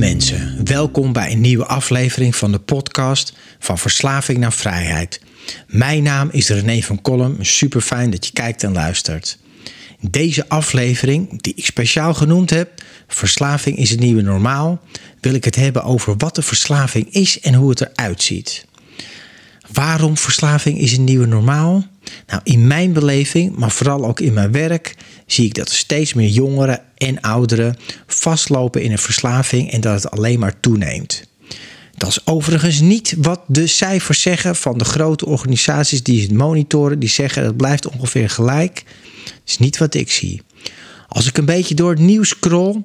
Mensen, welkom bij een nieuwe aflevering van de podcast Van Verslaving naar Vrijheid. Mijn naam is René van Kolm. Super fijn dat je kijkt en luistert. Deze aflevering, die ik speciaal genoemd heb, Verslaving is het nieuwe normaal, wil ik het hebben over wat de verslaving is en hoe het eruit ziet. Waarom verslaving is een nieuwe normaal? Nou, in mijn beleving, maar vooral ook in mijn werk, zie ik dat er steeds meer jongeren en ouderen vastlopen in een verslaving en dat het alleen maar toeneemt. Dat is overigens niet wat de cijfers zeggen van de grote organisaties die het monitoren. Die zeggen dat het blijft ongeveer gelijk. Dat is niet wat ik zie. Als ik een beetje door het nieuws scroll,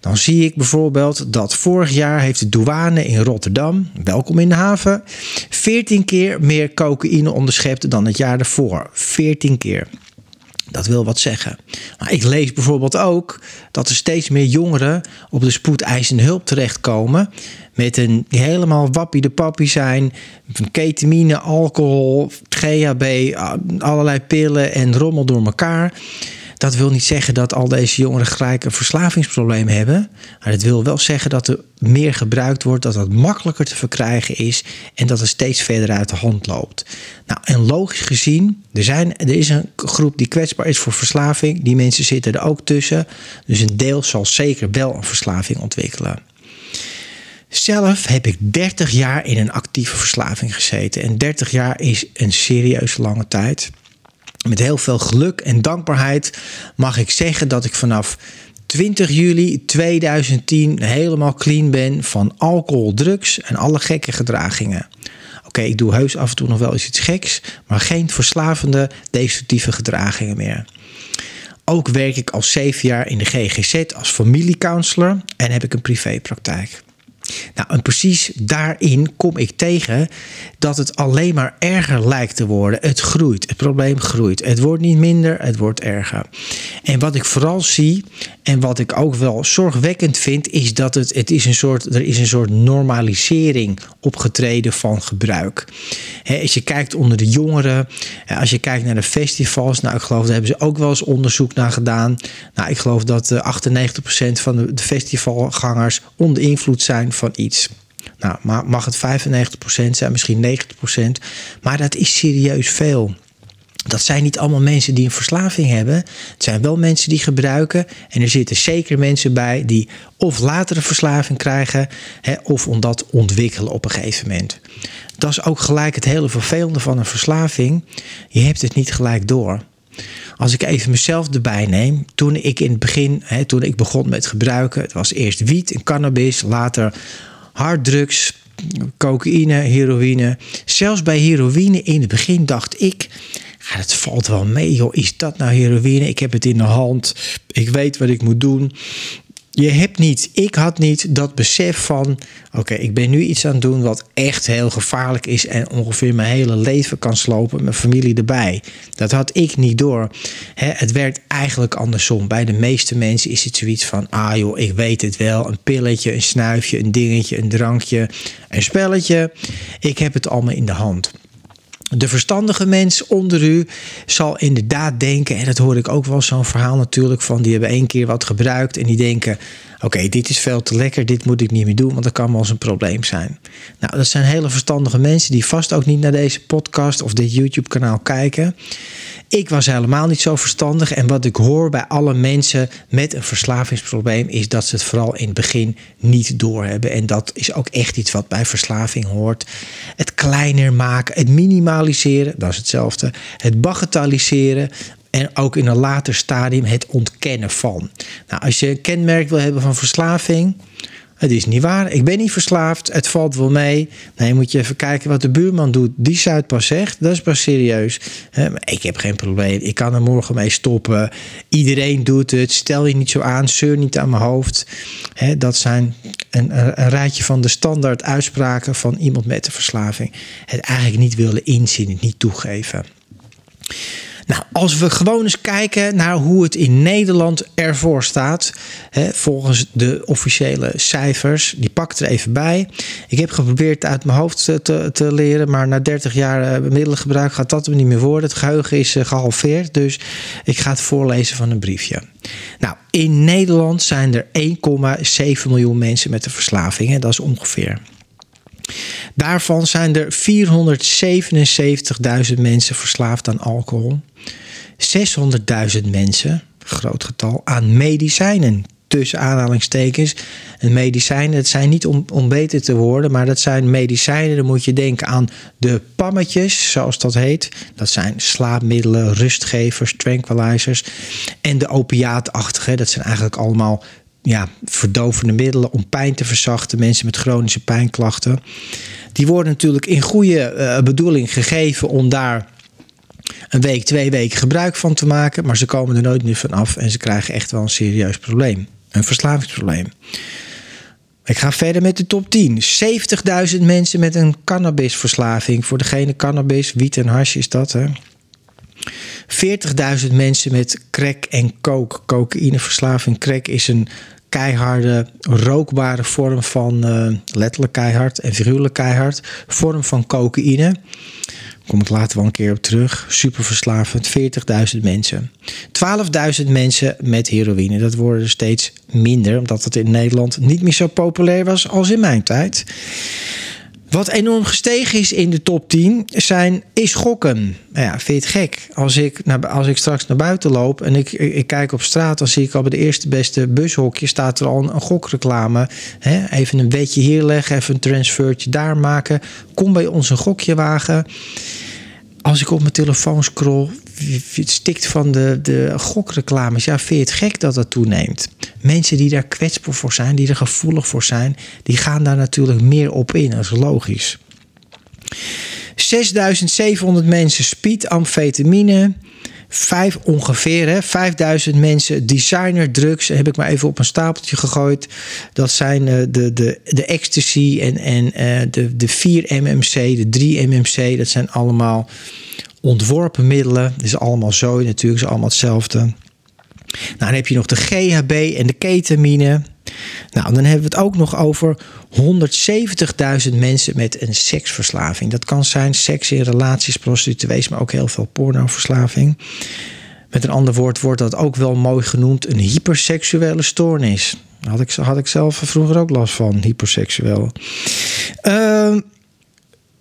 dan zie ik bijvoorbeeld dat vorig jaar heeft de douane in Rotterdam, welkom in de haven, 14 keer meer cocaïne onderschept dan het jaar ervoor. 14 keer. Dat wil wat zeggen. Maar ik lees bijvoorbeeld ook dat er steeds meer jongeren op de spoedeisende hulp terechtkomen. Met een helemaal wappie de pappie zijn. Van ketamine, alcohol, GHB, allerlei pillen en rommel door elkaar. Dat wil niet zeggen dat al deze jongeren gelijk een verslavingsprobleem hebben. Maar het wil wel zeggen dat er meer gebruikt wordt, dat het makkelijker te verkrijgen is en dat het steeds verder uit de hand loopt. Nou, en logisch gezien, er, zijn, er is een groep die kwetsbaar is voor verslaving. Die mensen zitten er ook tussen. Dus een deel zal zeker wel een verslaving ontwikkelen. Zelf heb ik 30 jaar in een actieve verslaving gezeten. En 30 jaar is een serieus lange tijd met heel veel geluk en dankbaarheid mag ik zeggen dat ik vanaf 20 juli 2010 helemaal clean ben van alcohol, drugs en alle gekke gedragingen. Oké, ik doe heus af en toe nog wel eens iets geks, maar geen verslavende, destructieve gedragingen meer. Ook werk ik al zeven jaar in de GGZ als familiecounselor en heb ik een privépraktijk. Nou, en precies daarin kom ik tegen dat het alleen maar erger lijkt te worden. Het groeit, het probleem groeit. Het wordt niet minder, het wordt erger. En wat ik vooral zie en wat ik ook wel zorgwekkend vind, is dat het, het is een soort, er is een soort normalisering opgetreden van gebruik. als je kijkt onder de jongeren, als je kijkt naar de festivals, nou ik geloof daar hebben ze ook wel eens onderzoek naar gedaan. Nou, ik geloof dat 98% eh, van de, de festivalgangers onder invloed zijn van iets. Nou, mag het 95% zijn, misschien 90%, maar dat is serieus veel. Dat zijn niet allemaal mensen die een verslaving hebben. Het zijn wel mensen die gebruiken. En er zitten zeker mensen bij die of later een verslaving krijgen, hè, of omdat ontwikkelen op een gegeven moment. Dat is ook gelijk het hele vervelende van een verslaving. Je hebt het niet gelijk door. Als ik even mezelf erbij neem, toen ik in het begin, hè, toen ik begon met gebruiken, het was eerst wiet en cannabis, later harddrugs, cocaïne, heroïne. Zelfs bij heroïne in het begin dacht ik, ja, het valt wel mee, joh. Is dat nou heroïne? Ik heb het in de hand. Ik weet wat ik moet doen. Je hebt niet, ik had niet dat besef van: oké, ik ben nu iets aan het doen wat echt heel gevaarlijk is en ongeveer mijn hele leven kan slopen, mijn familie erbij. Dat had ik niet door. het werkt eigenlijk andersom. Bij de meeste mensen is het zoiets van: ah joh, ik weet het wel. Een pilletje, een snuifje, een dingetje, een drankje, een spelletje. Ik heb het allemaal in de hand. De verstandige mens onder u zal inderdaad denken, en dat hoor ik ook wel zo'n verhaal natuurlijk van, die hebben één keer wat gebruikt en die denken, oké, dit is veel te lekker, dit moet ik niet meer doen, want dat kan wel eens een probleem zijn. Nou, dat zijn hele verstandige mensen die vast ook niet naar deze podcast of dit YouTube kanaal kijken. Ik was helemaal niet zo verstandig. En wat ik hoor bij alle mensen met een verslavingsprobleem is dat ze het vooral in het begin niet doorhebben. En dat is ook echt iets wat bij verslaving hoort. Het kleiner maken, het dat is hetzelfde. Het bagatelliseren, en ook in een later stadium het ontkennen van. Nou, als je een kenmerk wil hebben van verslaving, het is niet waar. Ik ben niet verslaafd. Het valt wel mee. Nee, moet je even kijken wat de buurman doet. Die zuid pas zegt. Dat is pas serieus. Ik heb geen probleem. Ik kan er morgen mee stoppen. Iedereen doet het. Stel je niet zo aan. Zeur niet aan mijn hoofd. Dat zijn een, een rijtje van de standaard uitspraken van iemand met een verslaving. Het eigenlijk niet willen inzien. Het niet toegeven. Nou, als we gewoon eens kijken naar hoe het in Nederland ervoor staat, hè, volgens de officiële cijfers, die pak ik er even bij. Ik heb geprobeerd uit mijn hoofd te, te leren, maar na 30 jaar uh, middelengebruik gaat dat me niet meer worden. Het geheugen is uh, gehalveerd, dus ik ga het voorlezen van een briefje. Nou, in Nederland zijn er 1,7 miljoen mensen met een verslaving. Hè, dat is ongeveer. Daarvan zijn er 477.000 mensen verslaafd aan alcohol. 600.000 mensen, groot getal, aan medicijnen. Tussen aanhalingstekens. En medicijnen, dat zijn niet om, om beter te worden, maar dat zijn medicijnen. Dan moet je denken aan de pammetjes, zoals dat heet. Dat zijn slaapmiddelen, rustgevers, tranquilizers. En de opiaatachtige, dat zijn eigenlijk allemaal ja, verdovende middelen om pijn te verzachten. Mensen met chronische pijnklachten. Die worden natuurlijk in goede uh, bedoeling gegeven om daar een week, twee weken gebruik van te maken. Maar ze komen er nooit meer van af en ze krijgen echt wel een serieus probleem. Een verslavingsprobleem. Ik ga verder met de top 10. 70.000 mensen met een cannabisverslaving. Voor degene cannabis, wiet en hash is dat. Hè? 40.000 mensen met crack en coke. Cocaïneverslaving. Crack is een keiharde, rookbare vorm van, uh, letterlijk keihard en figuurlijk keihard, vorm van cocaïne. Kom ik later wel een keer op terug. Super verslavend. 40.000 mensen. 12.000 mensen met heroïne. Dat worden er steeds minder, omdat het in Nederland niet meer zo populair was als in mijn tijd. Wat enorm gestegen is in de top 10 zijn, is gokken. Nou ja, vind het gek? Als ik, als ik straks naar buiten loop en ik, ik, kijk op straat, dan zie ik al bij de eerste beste bushokje staat er al een, gokreclame. even een wetje hier leggen, even een transfertje daar maken. Kom bij ons een gokje wagen. Als ik op mijn telefoon scroll, stikt van de, de gokreclames. Ja, vind je het gek dat dat toeneemt? Mensen die daar kwetsbaar voor zijn, die er gevoelig voor zijn, die gaan daar natuurlijk meer op in. Dat is logisch. 6700 mensen speed, amfetamine. Vijf ongeveer, hè, 5000 mensen designer drugs. Heb ik maar even op een stapeltje gegooid. Dat zijn uh, de, de, de ecstasy en, en uh, de, de 4 MMC, de 3 MMC. Dat zijn allemaal ontworpen middelen. Is allemaal zo natuurlijk, is allemaal hetzelfde. Nou, dan heb je nog de GHB en de ketamine. Nou, dan hebben we het ook nog over 170.000 mensen met een seksverslaving. Dat kan zijn seks in relaties, prostituees, maar ook heel veel pornoverslaving. Met een ander woord wordt dat ook wel mooi genoemd een hyperseksuele stoornis. Had ik, had ik zelf vroeger ook last van, hyperseksueel. Uh,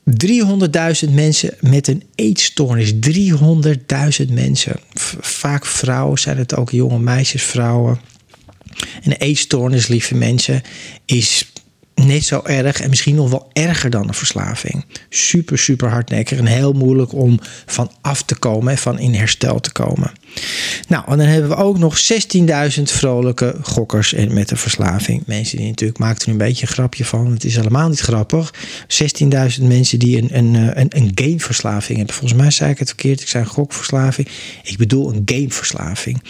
300.000 mensen met een eetstoornis. 300.000 mensen. vaak vrouwen zijn het ook, jonge meisjes, vrouwen. En een eetstoornis, lieve mensen, is net zo erg en misschien nog wel erger dan een verslaving. Super, super hardnekkig en heel moeilijk om van af te komen en van in herstel te komen. Nou, en dan hebben we ook nog 16.000 vrolijke gokkers en met een verslaving. Mensen die natuurlijk maakten een beetje een grapje van. Het is helemaal niet grappig. 16.000 mensen die een, een, een, een gameverslaving hebben. Volgens mij zei ik het verkeerd. Ik zei gokverslaving. Ik bedoel een gameverslaving.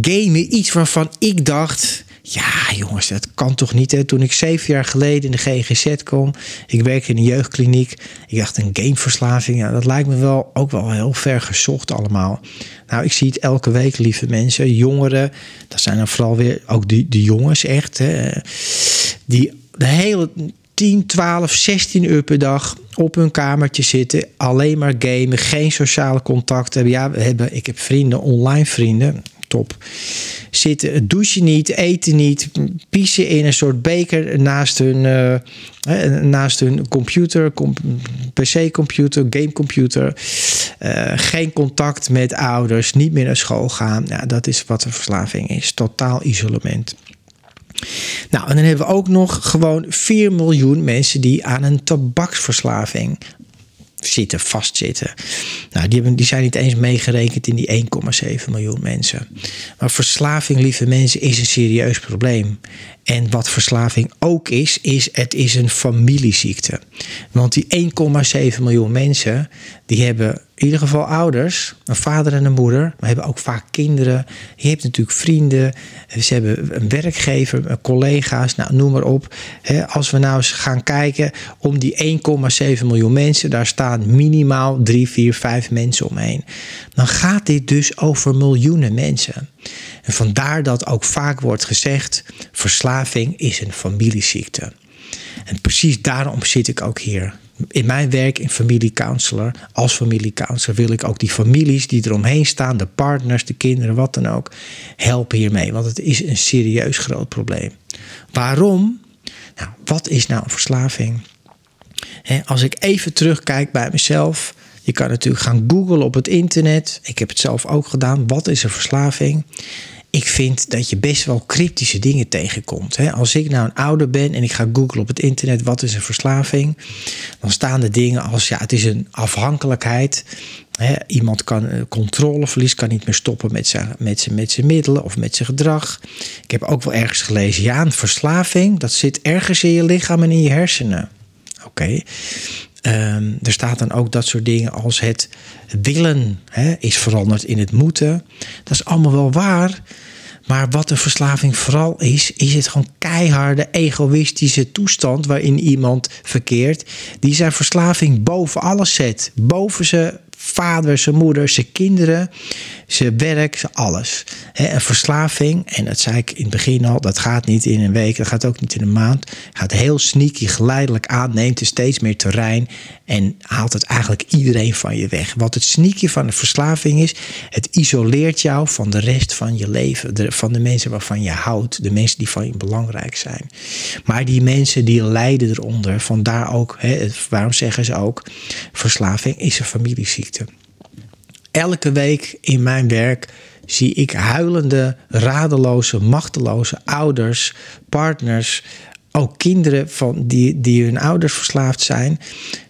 Gamen, iets waarvan ik dacht ja, jongens, dat kan toch niet. Hè? Toen ik zeven jaar geleden in de GGZ kwam, ik werkte in een jeugdkliniek. Ik dacht, een gameverslaving, ja, dat lijkt me wel ook wel heel ver gezocht allemaal. Nou, ik zie het elke week, lieve mensen. Jongeren, dat zijn dan vooral weer ook de, de jongens echt. Hè, die de hele 10, 12, 16 uur per dag op hun kamertje zitten, alleen maar gamen, geen sociale contact hebben. Ja, we hebben, ik heb vrienden, online vrienden, Zitten, douchen niet, eten niet, piezen in een soort beker naast hun, uh, naast hun computer, PC-computer, gamecomputer. Uh, geen contact met ouders, niet meer naar school gaan. Ja, dat is wat een verslaving is. Totaal isolement. Nou, en dan hebben we ook nog gewoon 4 miljoen mensen die aan een tabaksverslaving zitten, vastzitten. Nou, die, hebben, die zijn niet eens meegerekend in die 1,7 miljoen mensen. Maar verslaving, lieve mensen, is een serieus probleem. En wat verslaving ook is, is het is een familieziekte. Want die 1,7 miljoen mensen, die hebben in ieder geval ouders, een vader en een moeder, maar hebben ook vaak kinderen. Je hebt natuurlijk vrienden, ze hebben een werkgever, collega's, nou, noem maar op. Als we nou eens gaan kijken om die 1,7 miljoen mensen, daar staan minimaal 3, 4, 5 mensen omheen. Dan gaat dit dus over miljoenen mensen. En vandaar dat ook vaak wordt gezegd: verslaving is een familieziekte. En precies daarom zit ik ook hier. In mijn werk in familiecounselor, als familiecounselor, wil ik ook die families die eromheen staan, de partners, de kinderen, wat dan ook, helpen hiermee. Want het is een serieus groot probleem. Waarom? Nou, wat is nou een verslaving? als ik even terugkijk bij mezelf. Je kan natuurlijk gaan googlen op het internet. Ik heb het zelf ook gedaan. Wat is een verslaving? Ik vind dat je best wel cryptische dingen tegenkomt. Als ik nou een ouder ben en ik ga googlen op het internet wat is een verslaving, dan staan er dingen als ja, het is een afhankelijkheid. iemand kan eh, controleverlies, kan niet meer stoppen met zijn, met, zijn, met zijn middelen of met zijn gedrag. Ik heb ook wel ergens gelezen, ja, een verslaving, dat zit ergens in je lichaam en in je hersenen. Oké. Ehm, er staat dan ook dat soort dingen als het willen is veranderd in het moeten. Dat is allemaal wel waar. Maar wat een verslaving vooral is, is het gewoon keiharde egoïstische toestand waarin iemand verkeert, die zijn verslaving boven alles zet. Boven ze vader, zijn moeder, zijn kinderen, zijn werk, alles. Een verslaving, en dat zei ik in het begin al, dat gaat niet in een week, dat gaat ook niet in een maand. Gaat heel sneaky, geleidelijk aan, neemt er steeds meer terrein en haalt het eigenlijk iedereen van je weg. Wat het sneaky van een verslaving is, het isoleert jou van de rest van je leven, van de mensen waarvan je houdt, de mensen die van je belangrijk zijn. Maar die mensen die lijden eronder, vandaar ook, waarom zeggen ze ook, verslaving is een familieziekte. Elke week in mijn werk zie ik huilende, radeloze, machteloze ouders, partners, ook kinderen van die, die hun ouders verslaafd zijn,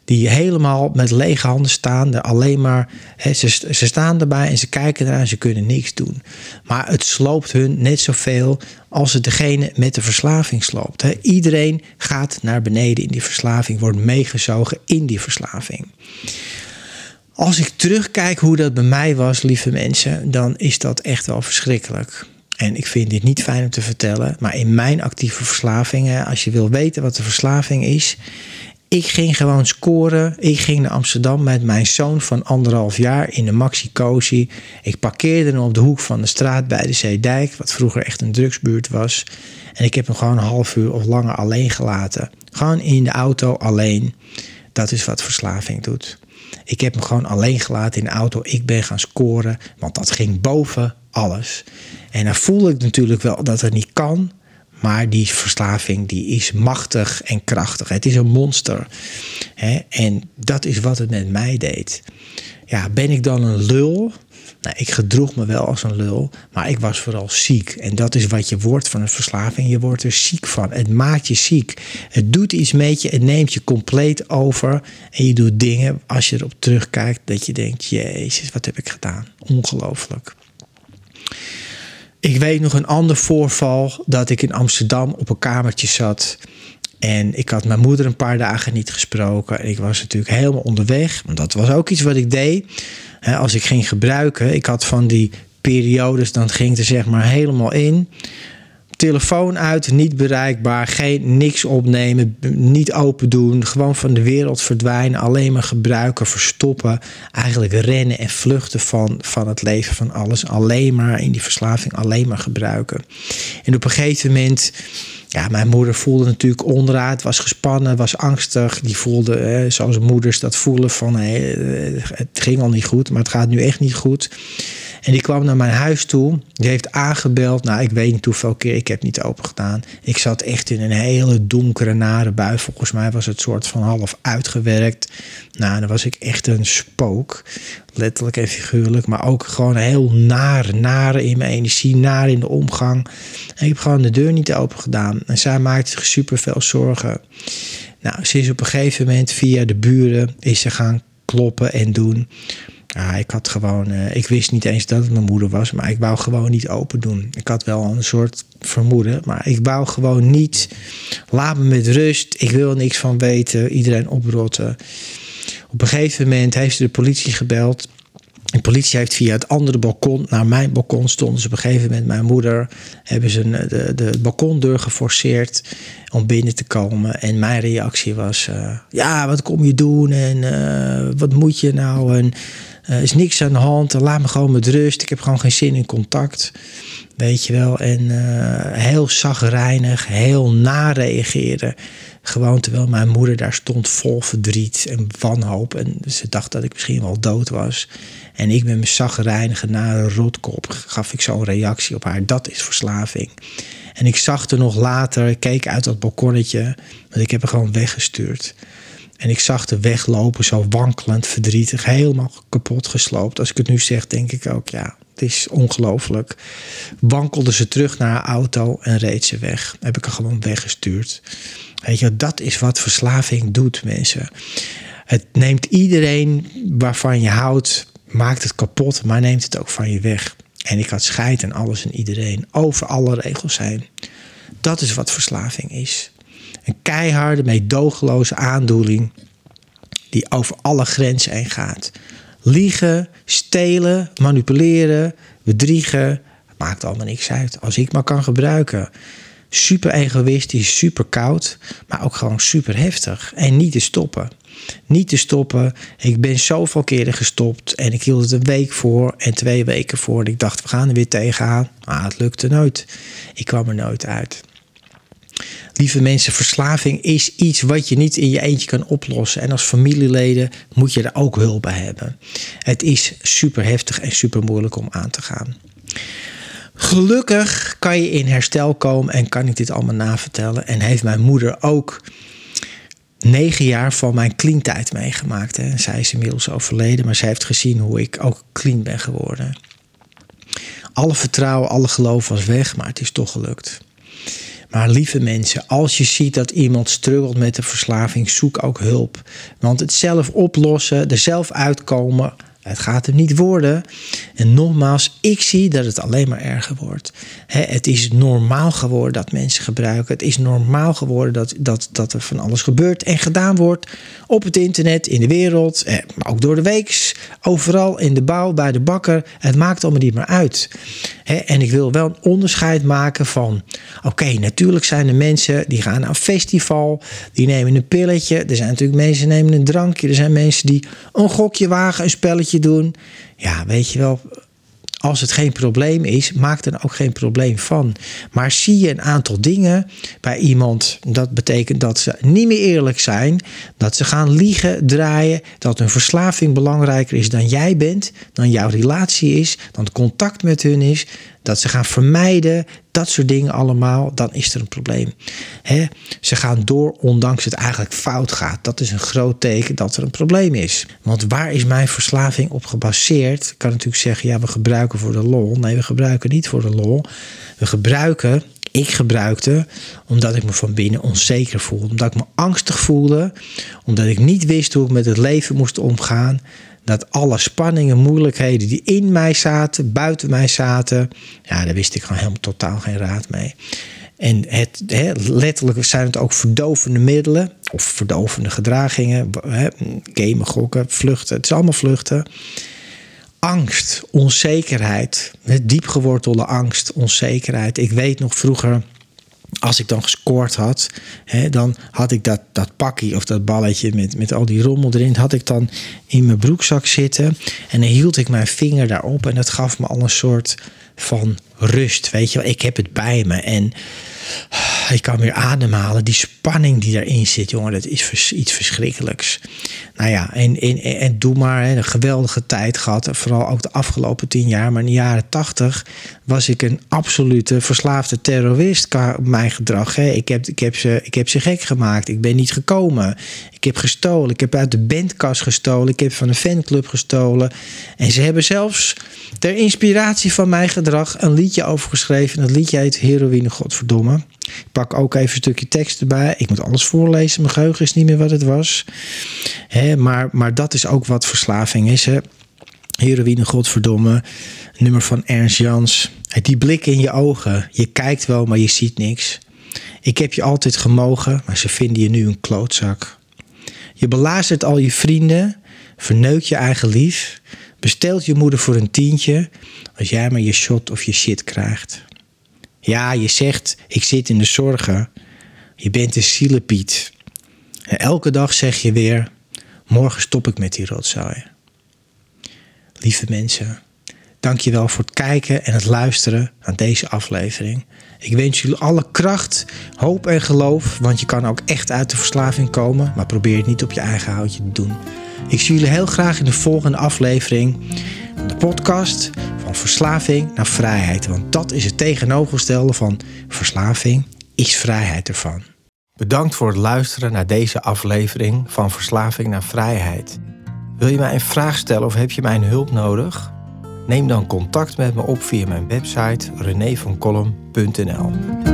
die helemaal met lege handen staan, er alleen maar, ze, staan erbij en ze kijken eraan, ze kunnen niks doen. Maar het sloopt hun net zoveel als het degene met de verslaving sloopt. Iedereen gaat naar beneden in die verslaving, wordt meegezogen in die verslaving. Als ik terugkijk hoe dat bij mij was, lieve mensen, dan is dat echt wel verschrikkelijk. En ik vind dit niet fijn om te vertellen, maar in mijn actieve verslavingen, als je wil weten wat de verslaving is, ik ging gewoon scoren. Ik ging naar Amsterdam met mijn zoon van anderhalf jaar in de Maxi Cozy. Ik parkeerde hem op de hoek van de straat bij de Zeedijk, wat vroeger echt een drugsbuurt was. En ik heb hem gewoon een half uur of langer alleen gelaten. Gewoon in de auto alleen. Dat is wat verslaving doet. Ik heb hem gewoon alleen gelaten in de auto. Ik ben gaan scoren, want dat ging boven alles. En dan voel ik natuurlijk wel dat het niet kan. Maar die verslaving die is machtig en krachtig. Het is een monster. En dat is wat het met mij deed. Ja, ben ik dan een lul? Nou, ik gedroeg me wel als een lul, maar ik was vooral ziek. En dat is wat je wordt van een verslaving. Je wordt er ziek van. Het maakt je ziek. Het doet iets met je. Het neemt je compleet over. En je doet dingen, als je erop terugkijkt, dat je denkt: Jezus, wat heb ik gedaan? Ongelooflijk. Ik weet nog een ander voorval dat ik in Amsterdam op een kamertje zat. En ik had mijn moeder een paar dagen niet gesproken. En ik was natuurlijk helemaal onderweg. Want dat was ook iets wat ik deed als ik ging gebruiken, ik had van die periodes, dan ging ik er zeg maar helemaal in. telefoon uit, niet bereikbaar, geen niks opnemen, niet open doen, gewoon van de wereld verdwijnen, alleen maar gebruiken, verstoppen, eigenlijk rennen en vluchten van, van het leven, van alles, alleen maar in die verslaving, alleen maar gebruiken. En op een gegeven moment ja, mijn moeder voelde natuurlijk onderuit, was gespannen, was angstig. Die voelde, hè, zoals moeders dat voelen, van hé, het ging al niet goed, maar het gaat nu echt niet goed. En die kwam naar mijn huis toe. Die heeft aangebeld. Nou, ik weet niet hoeveel keer. Ik heb niet open gedaan. Ik zat echt in een hele donkere, nare bui. Volgens mij was het soort van half uitgewerkt. Nou, dan was ik echt een spook. Letterlijk en figuurlijk. Maar ook gewoon heel naar. Naar in mijn energie. Naar in de omgang. En ik heb gewoon de deur niet open gedaan. En zij maakte zich super veel zorgen. Nou, ze is op een gegeven moment via de buren is ze gaan kloppen en doen. Ik had gewoon, uh, ik wist niet eens dat het mijn moeder was, maar ik wou gewoon niet open doen. Ik had wel een soort vermoeden, maar ik wou gewoon niet. Laat me met rust, ik wil niks van weten, iedereen oprotten. Op een gegeven moment heeft ze de politie gebeld. De politie heeft via het andere balkon naar mijn balkon stonden op een gegeven moment. Mijn moeder hebben ze de, de balkondeur geforceerd om binnen te komen. En mijn reactie was: uh, Ja, wat kom je doen? En uh, wat moet je nou? En er is niks aan de hand. Laat me gewoon met rust. Ik heb gewoon geen zin in contact. Weet je wel. En uh, heel zagrijnig, heel nareageren. Gewoon terwijl mijn moeder daar stond vol verdriet en wanhoop. En ze dacht dat ik misschien wel dood was. En ik met mijn zagrijnige nare rotkop gaf ik zo'n reactie op haar. Dat is verslaving. En ik zag er nog later, keek uit dat balkonnetje. Want ik heb haar gewoon weggestuurd. En ik zag de weglopen, zo wankelend, verdrietig, helemaal kapot gesloopt. Als ik het nu zeg, denk ik ook, ja, het is ongelooflijk. Wankelde ze terug naar haar auto en reed ze weg. Heb ik haar gewoon weggestuurd. Weet je, dat is wat verslaving doet, mensen. Het neemt iedereen waarvan je houdt, maakt het kapot, maar neemt het ook van je weg. En ik had scheid en alles en iedereen. Over alle regels zijn. Dat is wat verslaving is. Een keiharde, meedogenloze aandoening die over alle grenzen heen gaat. Liegen, stelen, manipuleren, bedriegen, maakt allemaal niks uit. Als ik maar kan gebruiken. Super egoïstisch, super koud, maar ook gewoon super heftig. En niet te stoppen. Niet te stoppen. Ik ben zoveel keren gestopt en ik hield het een week voor en twee weken voor. En ik dacht, we gaan er weer tegenaan. Maar het lukte nooit. Ik kwam er nooit uit. Lieve mensen, verslaving is iets wat je niet in je eentje kan oplossen. En als familieleden moet je er ook hulp bij hebben. Het is super heftig en super moeilijk om aan te gaan. Gelukkig kan je in herstel komen en kan ik dit allemaal navertellen. En heeft mijn moeder ook negen jaar van mijn clean tijd meegemaakt. Hè. Zij is inmiddels overleden, maar zij heeft gezien hoe ik ook clean ben geworden. Alle vertrouwen, alle geloof was weg, maar het is toch gelukt. Maar lieve mensen, als je ziet dat iemand struggelt met de verslaving, zoek ook hulp. Want het zelf oplossen, er zelf uitkomen, het gaat hem niet worden. En nogmaals, ik zie dat het alleen maar erger wordt. het is normaal geworden dat mensen gebruiken. Het is normaal geworden dat, dat, dat er van alles gebeurt en gedaan wordt. Op het internet, in de wereld, maar ook door de weeks. Overal in de bouw, bij de bakker. Het maakt allemaal niet meer uit. en ik wil wel een onderscheid maken van... Oké, natuurlijk zijn er mensen die gaan naar een festival. Die nemen een pilletje. Er zijn natuurlijk mensen die nemen een drankje. Er zijn mensen die een gokje wagen, een spelletje doen. Ja, weet je wel, als het geen probleem is, maak er ook geen probleem van. Maar zie je een aantal dingen bij iemand, dat betekent dat ze niet meer eerlijk zijn, dat ze gaan liegen, draaien, dat hun verslaving belangrijker is dan jij bent, dan jouw relatie is, dan het contact met hun is, dat ze gaan vermijden, dat soort dingen allemaal, dan is er een probleem. Ze gaan door ondanks het eigenlijk fout gaat. Dat is een groot teken dat er een probleem is. Want waar is mijn verslaving op gebaseerd? Ik kan natuurlijk zeggen, ja, we gebruiken voor de lol. Nee, we gebruiken niet voor de lol. We gebruiken ik gebruikte omdat ik me van binnen onzeker voelde. Omdat ik me angstig voelde. Omdat ik niet wist hoe ik met het leven moest omgaan dat alle spanningen, moeilijkheden die in mij zaten, buiten mij zaten, ja, daar wist ik gewoon helemaal totaal geen raad mee. En het, letterlijk zijn het ook verdovende middelen of verdovende gedragingen, he, gamen, gokken, vluchten. Het is allemaal vluchten. Angst, onzekerheid, diep gewortelde angst, onzekerheid. Ik weet nog vroeger als ik dan gescoord had, hè, dan had ik dat, dat pakje of dat balletje met, met al die rommel erin, had ik dan in mijn broekzak zitten. En dan hield ik mijn vinger daarop en dat gaf me al een soort van rust. Weet je wel, ik heb het bij me. En ik kan weer ademhalen. Die spanning die daarin zit, jongen, dat is iets verschrikkelijks. Nou ja, en, en, en doe maar, hè, een geweldige tijd gehad. Vooral ook de afgelopen tien jaar. Maar in de jaren tachtig was ik een absolute verslaafde terrorist. Mijn gedrag. Hè. Ik, heb, ik, heb ze, ik heb ze gek gemaakt. Ik ben niet gekomen. Ik heb gestolen. Ik heb uit de bandkast gestolen. Ik heb van een fanclub gestolen. En ze hebben zelfs ter inspiratie van mijn gedrag een liedje over geschreven. En dat liedje heet Heroïne Godverdomme. Ik pak ook even een stukje tekst erbij. Ik moet alles voorlezen. Mijn geheugen is niet meer wat het was. Maar, maar dat is ook wat verslaving is. Hè. Heroïne, godverdomme. Nummer van Ernst Jans. Die blik in je ogen. Je kijkt wel, maar je ziet niks. Ik heb je altijd gemogen, maar ze vinden je nu een klootzak. Je belazert al je vrienden. Verneukt je eigen lief. Bestelt je moeder voor een tientje. Als jij maar je shot of je shit krijgt. Ja, je zegt, ik zit in de zorgen. Je bent een zielepiet. En elke dag zeg je weer, morgen stop ik met die rotzooi. Lieve mensen, dank je wel voor het kijken en het luisteren aan deze aflevering. Ik wens jullie alle kracht, hoop en geloof, want je kan ook echt uit de verslaving komen, maar probeer het niet op je eigen houtje te doen. Ik zie jullie heel graag in de volgende aflevering de podcast verslaving naar vrijheid. Want dat is het tegenovergestelde van verslaving, is vrijheid ervan. Bedankt voor het luisteren naar deze aflevering van Verslaving naar Vrijheid. Wil je mij een vraag stellen of heb je mijn hulp nodig? Neem dan contact met me op via mijn website renévancolum.nl.